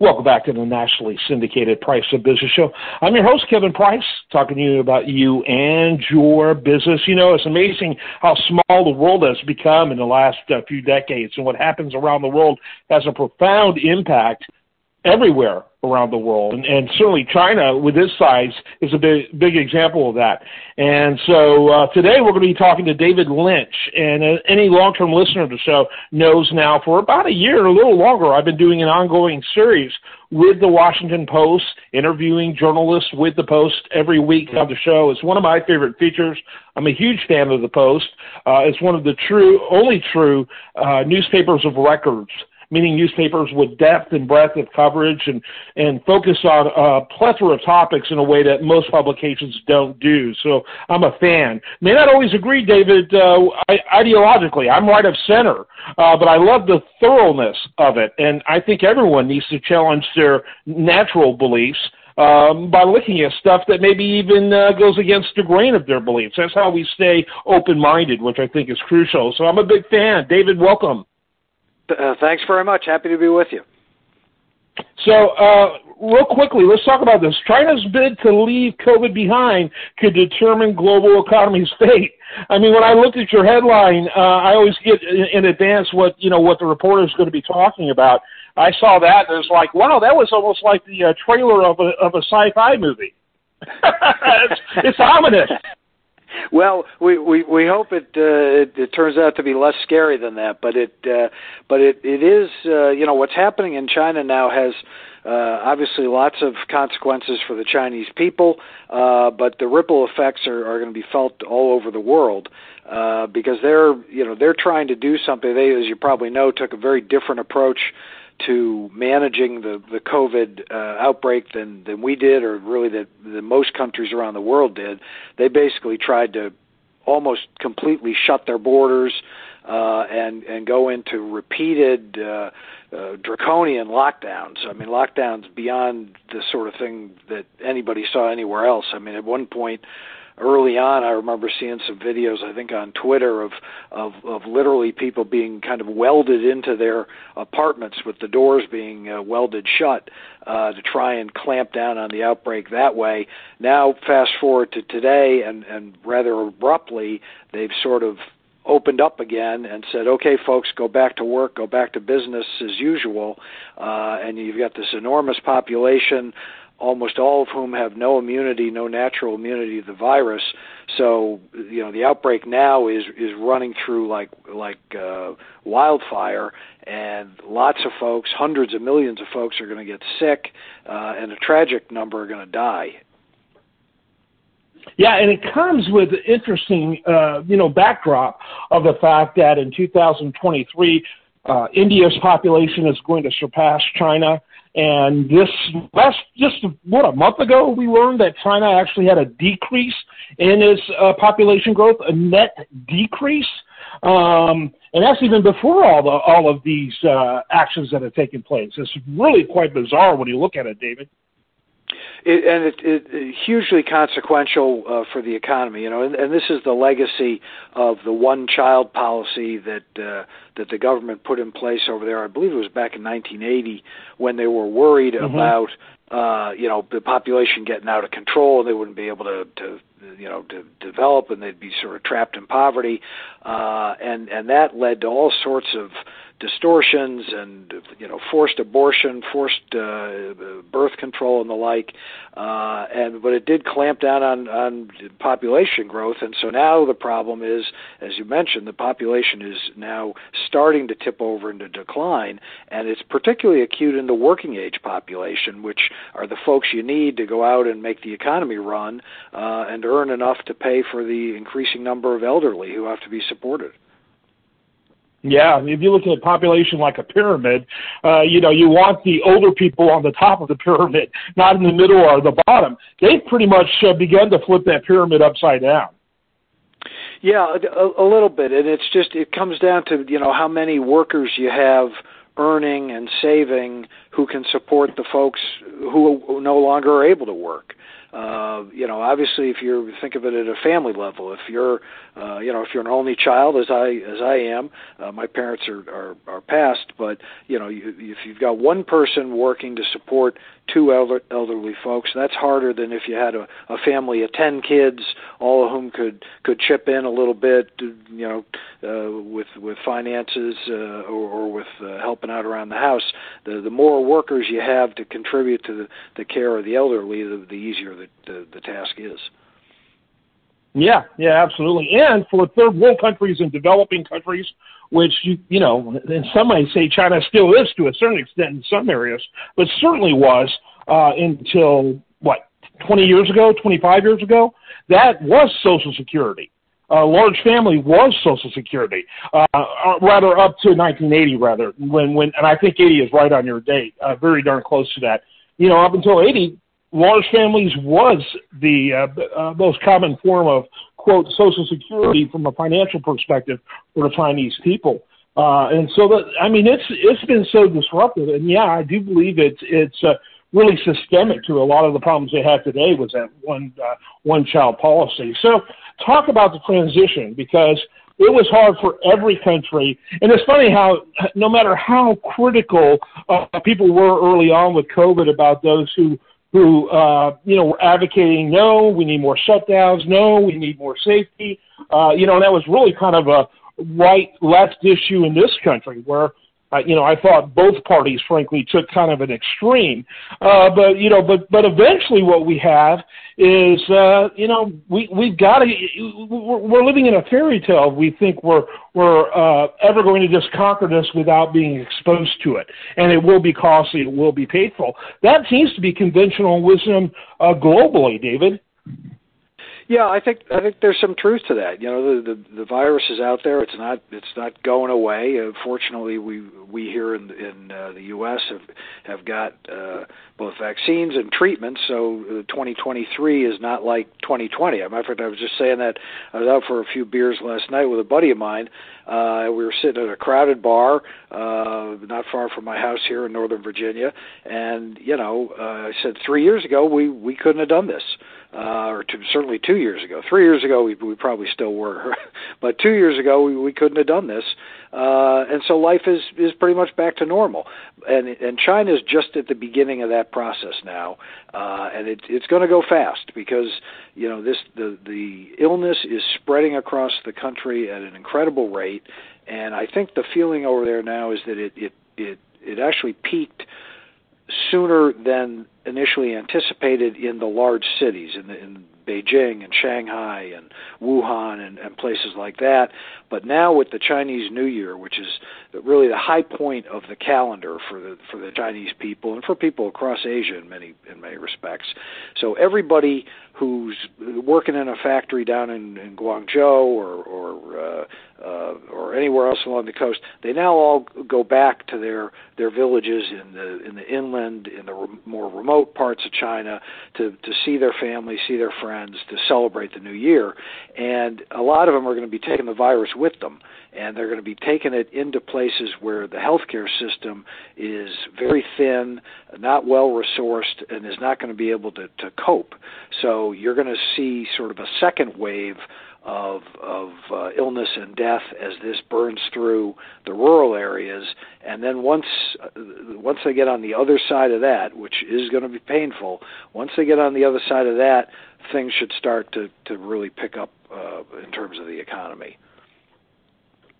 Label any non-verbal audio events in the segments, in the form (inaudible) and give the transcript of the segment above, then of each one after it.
Welcome back to the nationally syndicated Price of Business Show. I'm your host, Kevin Price, talking to you about you and your business. You know, it's amazing how small the world has become in the last uh, few decades, and what happens around the world has a profound impact everywhere around the world. And, and certainly China, with its size, is a big, big example of that. And so uh, today we're going to be talking to David Lynch. And uh, any long term listener of the show knows now for about a year, a little longer, I've been doing an ongoing series with the Washington Post, interviewing journalists with the Post every week on the show. It's one of my favorite features. I'm a huge fan of the Post. Uh, it's one of the true, only true uh, newspapers of records meaning newspapers with depth and breadth of coverage and, and focus on a plethora of topics in a way that most publications don't do. So I'm a fan. May not always agree, David, uh, ideologically. I'm right of center, uh, but I love the thoroughness of it. And I think everyone needs to challenge their natural beliefs. Um, by looking at stuff that maybe even uh, goes against the grain of their beliefs. That's how we stay open minded, which I think is crucial. So I'm a big fan. David, welcome. Uh, thanks very much. Happy to be with you. So, uh, real quickly, let's talk about this. China's bid to leave COVID behind could determine global economy's (laughs) fate. I mean, when I looked at your headline, uh, I always get in, advance what you know what the reporter is going to be talking about. I saw that and it was like, wow, that was almost like the uh, trailer of a of a sci-fi movie. (laughs) it's, it's ominous well, we we we hope it, uh, it it turns out to be less scary than that, but it uh, but it it is uh, you know what's happening in China now has uh, obviously lots of consequences for the Chinese people, uh, but the ripple effects are, are going to be felt all over the world uh, because they're you know they're trying to do something. They, as you probably know, took a very different approach to managing the the COVID uh, outbreak than than we did, or really that the most countries around the world did. They basically tried to almost completely shut their borders uh, and and go into repeated uh, uh, draconian lockdowns. I mean, lockdowns beyond the sort of thing that anybody saw anywhere else. I mean, at one point, early on, I remember seeing some videos, I think on Twitter, of of, of literally people being kind of welded into their apartments with the doors being uh, welded shut uh, to try and clamp down on the outbreak that way. Now, fast forward to today, and and rather abruptly, they've sort of opened up again and said, "Okay, folks, go back to work, go back to business as usual." Uh, and you've got this enormous population almost all of whom have no immunity, no natural immunity to the virus. So you know the outbreak now is is running through like like uh, wildfire, and lots of folks, hundreds of millions of folks, are going to get sick, uh, and a tragic number are going to die. Yeah, and it comes with interesting, uh, you know, backdrop of the fact that in 2023, uh, India's population is going to surpass China and this last, just what a month ago, we learned that China actually had a decrease in its uh, population growth, a net decrease. Um, and that's even before all the all of these uh, actions that have taken place. It's really quite bizarre when you look at it, David. It, and it, it, it hugely consequential uh, for the economy, you know, and, and this is the legacy of the one-child policy that uh, that the government put in place over there. I believe it was back in 1980 when they were worried mm-hmm. about uh, you know the population getting out of control. And they wouldn't be able to, to you know to develop, and they'd be sort of trapped in poverty, uh, and and that led to all sorts of distortions and you know forced abortion, forced uh, birth control, and the like. Uh, and but it did clamp down on on population growth, and so now the problem is, as you mentioned, the population is now starting to tip over into decline, and it's particularly acute in the working age population, which are the folks you need to go out and make the economy run uh, and earn enough to pay for the increasing number of elderly who have to be supported. Yeah, if you look at a population like a pyramid, uh, you know, you want the older people on the top of the pyramid, not in the middle or the bottom. They've pretty much uh, begun to flip that pyramid upside down. Yeah, a, a little bit, and it's just it comes down to you know how many workers you have earning and saving who can support the folks who no longer are able to work. Uh, you know, obviously, if you think of it at a family level, if you're, uh, you know, if you're an only child, as I as I am, uh, my parents are, are are passed, but you know, you, if you've got one person working to support two elder, elderly folks, that's harder than if you had a, a family of ten kids, all of whom could could chip in a little bit, you know, uh, with with finances uh, or, or with uh, helping out around the house. The the more workers you have to contribute to the, the care of the elderly, the, the easier the, the, the task is. Yeah, yeah, absolutely. And for third world countries and developing countries, which you you know, in some ways say China still is to a certain extent in some areas, but certainly was uh, until what 20 years ago, 25 years ago. That was Social Security. A large family was Social Security, uh, uh rather up to 1980, rather when when, and I think 80 is right on your date, uh, very darn close to that. You know, up until 80, large families was the uh, uh, most common form of quote social security from a financial perspective for the Chinese people. Uh, and so that I mean it's it's been so disruptive, and yeah, I do believe it's it's uh, really systemic to a lot of the problems they have today with that one uh, one child policy. So talk about the transition because it was hard for every country. And it's funny how no matter how critical uh, people were early on with COVID about those who who uh, you know were advocating no, we need more shutdowns, no, we need more safety. Uh, you know, and that was really kind of a right left issue in this country where uh, you know, I thought both parties, frankly, took kind of an extreme. Uh, but you know, but but eventually, what we have is, uh, you know, we we've got to. We're, we're living in a fairy tale. We think we're we're uh, ever going to just conquer this without being exposed to it, and it will be costly. It will be painful. That seems to be conventional wisdom uh, globally, David. Yeah, I think I think there's some truth to that. You know, the the, the virus is out there. It's not it's not going away. Uh, fortunately, we we here in in uh, the U.S. have have got uh, both vaccines and treatments. So uh, 2023 is not like 2020. As a matter of fact, I was just saying that I was out for a few beers last night with a buddy of mine. Uh, we were sitting at a crowded bar, uh, not far from my house here in Northern Virginia, and you know, uh, I said three years ago we we couldn't have done this uh, or two, certainly two years ago. Three years ago, we, we probably still were, (laughs) but two years ago, we, we couldn't have done this. Uh, and so life is is pretty much back to normal. And and China is just at the beginning of that process now, uh, and it, it's going to go fast because you know this the the illness is spreading across the country at an incredible rate, and I think the feeling over there now is that it it it it actually peaked sooner than initially anticipated in the large cities in, the, in Beijing and Shanghai and Wuhan and, and places like that. But now with the Chinese New Year, which is really the high point of the calendar for the for the Chinese people and for people across Asia in many in many respects. So everybody who's working in a factory down in, in Guangzhou or or uh, uh, or anywhere else along the coast, they now all go back to their their villages in the in the inland, in the re- more remote parts of China, to to see their family, see their friends, to celebrate the new year. And a lot of them are going to be taking the virus with them, and they're going to be taking it into places where the healthcare system is very thin, not well resourced, and is not going to be able to to cope. So you're going to see sort of a second wave of of uh, illness and death as this burns through the rural areas. And then once uh, once they get on the other side of that which is going to be painful once they get on the other side of that things should start to to really pick up uh, in terms of the economy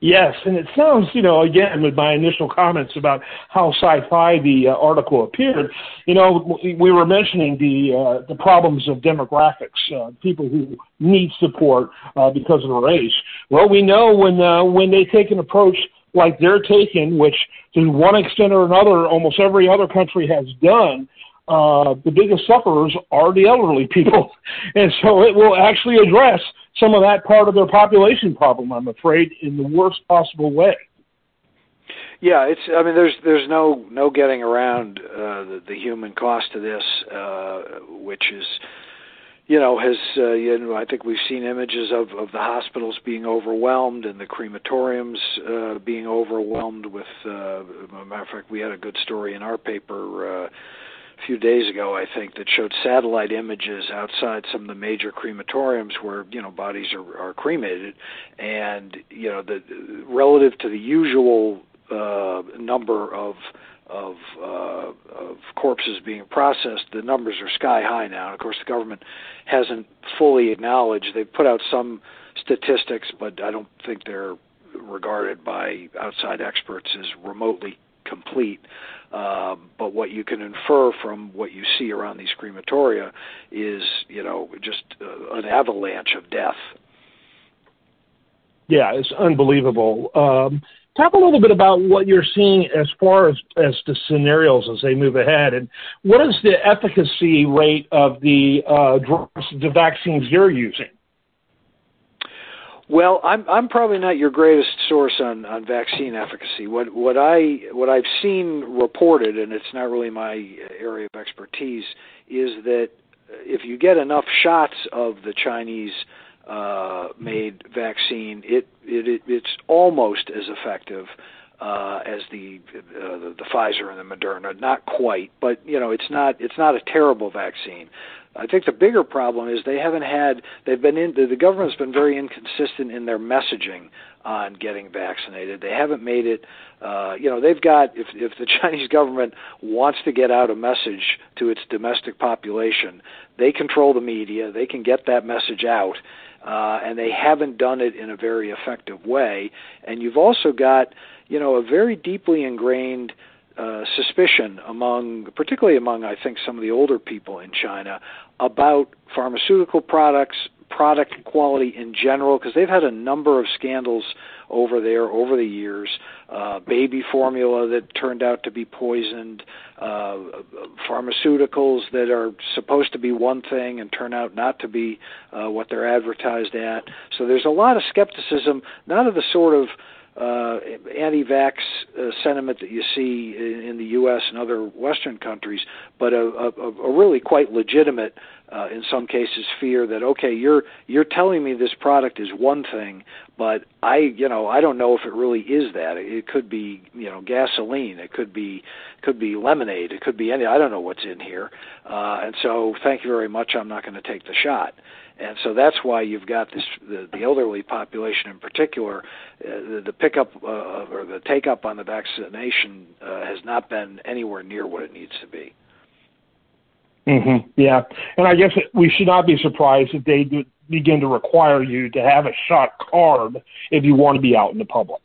Yes, and it sounds, you know, again with my initial comments about how sci-fi the uh, article appeared, you know, we were mentioning the uh, the problems of demographics, uh, people who need support uh, because of race. Well, we know when uh, when they take an approach like they're taking, which to one extent or another, almost every other country has done. Uh, the biggest sufferers are the elderly people, (laughs) and so it will actually address some of that part of their population problem, I'm afraid, in the worst possible way. Yeah, it's. I mean, there's there's no no getting around uh, the, the human cost of this, uh, which is, you know, has uh, you know I think we've seen images of of the hospitals being overwhelmed and the crematoriums uh, being overwhelmed with. Uh, matter of fact, we had a good story in our paper. Uh, few days ago, I think, that showed satellite images outside some of the major crematoriums where you know bodies are, are cremated, and you know the relative to the usual uh, number of of, uh, of corpses being processed, the numbers are sky high now. And of course, the government hasn't fully acknowledged. They've put out some statistics, but I don't think they're regarded by outside experts as remotely complete. Um, but what you can infer from what you see around these crematoria is, you know, just uh, an avalanche of death. Yeah, it's unbelievable. Um, talk a little bit about what you're seeing as far as, as the scenarios as they move ahead, and what is the efficacy rate of the uh, drugs, the vaccines you're using? Well, I'm I'm probably not your greatest source on, on vaccine efficacy. What what I what I've seen reported, and it's not really my area of expertise, is that if you get enough shots of the Chinese uh, made vaccine, it, it, it it's almost as effective uh, as the, uh, the the Pfizer and the Moderna. Not quite, but you know it's not it's not a terrible vaccine. I think the bigger problem is they haven't had they've been in the, the government's been very inconsistent in their messaging on getting vaccinated. They haven't made it uh you know they've got if if the (laughs) Chinese government wants to get out a message to its domestic population, they control the media, they can get that message out. Uh, and they haven't done it in a very effective way. And you've also got, you know, a very deeply ingrained uh, suspicion among, particularly among, I think, some of the older people in China about pharmaceutical products, product quality in general, because they've had a number of scandals over there over the years. Uh, baby formula that turned out to be poisoned, uh, pharmaceuticals that are supposed to be one thing and turn out not to be uh, what they're advertised at. So there's a lot of skepticism, not of the sort of uh, anti-vax uh, sentiment that you see in, in the U.S. and other Western countries, but a, a, a really quite legitimate, uh, in some cases, fear that okay, you're you're telling me this product is one thing, but I, you know, I don't know if it really is that. It could be, you know, gasoline. It could be, could be lemonade. It could be any. I don't know what's in here. Uh, and so, thank you very much. I'm not going to take the shot and so that's why you've got this the, the elderly population in particular. Uh, the, the pickup uh, or the take up on the vaccination uh, has not been anywhere near what it needs to be. Mm-hmm. Yeah, and I guess we should not be surprised if they do begin to require you to have a shot card if you want to be out in the public.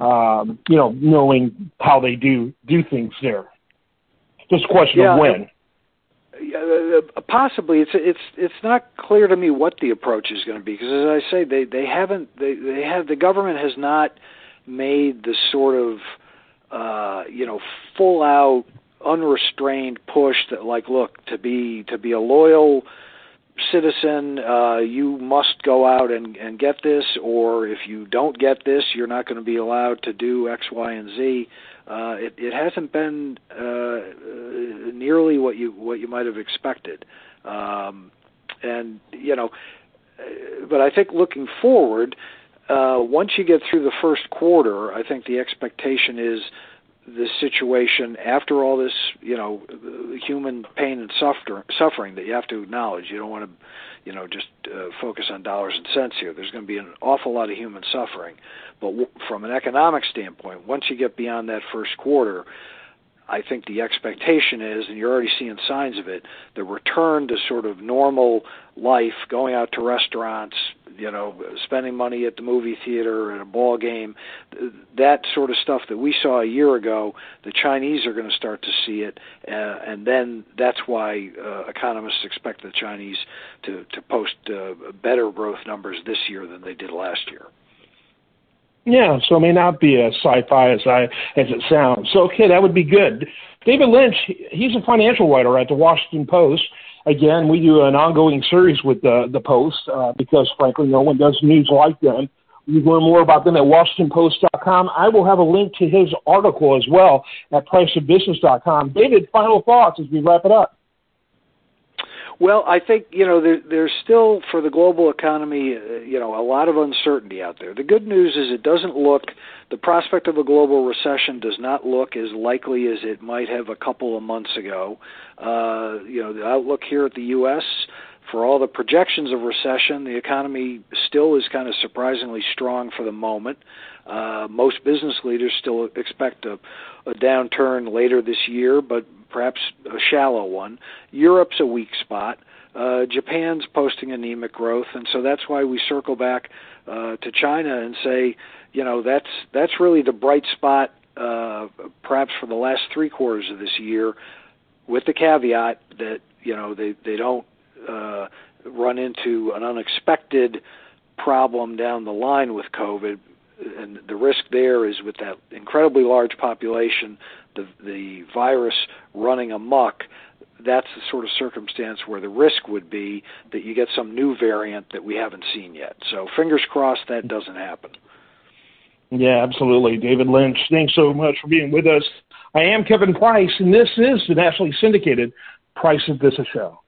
Um, you know, knowing how they do do things there. Just a question yeah, of when. Uh, possibly. It's it's it's not clear to me what the approach is going to be because as I say they they haven't they they have the government has not made the sort of uh you know full out unrestrained push that like look to be to be a loyal citizen uh you must go out and and get this or if you don't get this you're not going to be allowed to do x y and z uh, it, it hasn't been uh, uh, nearly what you what you might have expected. Um, and you know, uh, but I think looking forward, uh, once you get through the first quarter, I think the expectation is the situation after all this, you know, human pain and suffer, suffering that you have to acknowledge. You don't want to, you know, just uh, focus on dollars and cents here. There's going to be an awful lot of human suffering. But w- from an economic standpoint, once you get beyond that first quarter, I think the expectation is, and you're already seeing signs of it, the return to sort of normal life, going out to restaurants, you know, spending money at the movie theater at a ball game, that sort of stuff that we saw a year ago, the Chinese are going to start to see it, uh, and then that's why uh, economists expect the Chinese to to post uh, better growth numbers this year than they did last year. Yeah, so it may not be as sci-fi as I as it sounds. So okay, that would be good. David Lynch, he's a financial writer at the Washington Post. Again, we do an ongoing series with the the Post uh, because frankly, no one does news like them. You can learn more about them at WashingtonPost.com. I will have a link to his article as well at PriceOfBusiness.com. David, final thoughts as we wrap it up. Well, I think you know there, there's still for the global economy, uh, you know, a lot of uncertainty out there. The good news is it doesn't look the prospect of a global recession does not look as likely as it might have a couple of months ago. Uh, you know, the outlook here at the U.S. for all the projections of recession, the economy still is kind of surprisingly strong for the moment. Uh, most business leaders still expect a, a downturn later this year, but perhaps a shallow one. Europe's a weak spot. Uh, Japan's posting anemic growth, and so that's why we circle back uh, to China and say, you know, that's that's really the bright spot, uh, perhaps for the last three quarters of this year, with the caveat that you know they they don't run into an unexpected problem down the line with COVID, and the risk there is with that incredibly large population, the the virus running amok. That's the sort of circumstance where the risk would be that you get some new variant that we haven't seen yet. So fingers crossed that doesn't happen. Yeah, absolutely. David Lynch, thanks so much for being with us. I am Kevin Price, and this is the nationally syndicated Price of Business Show.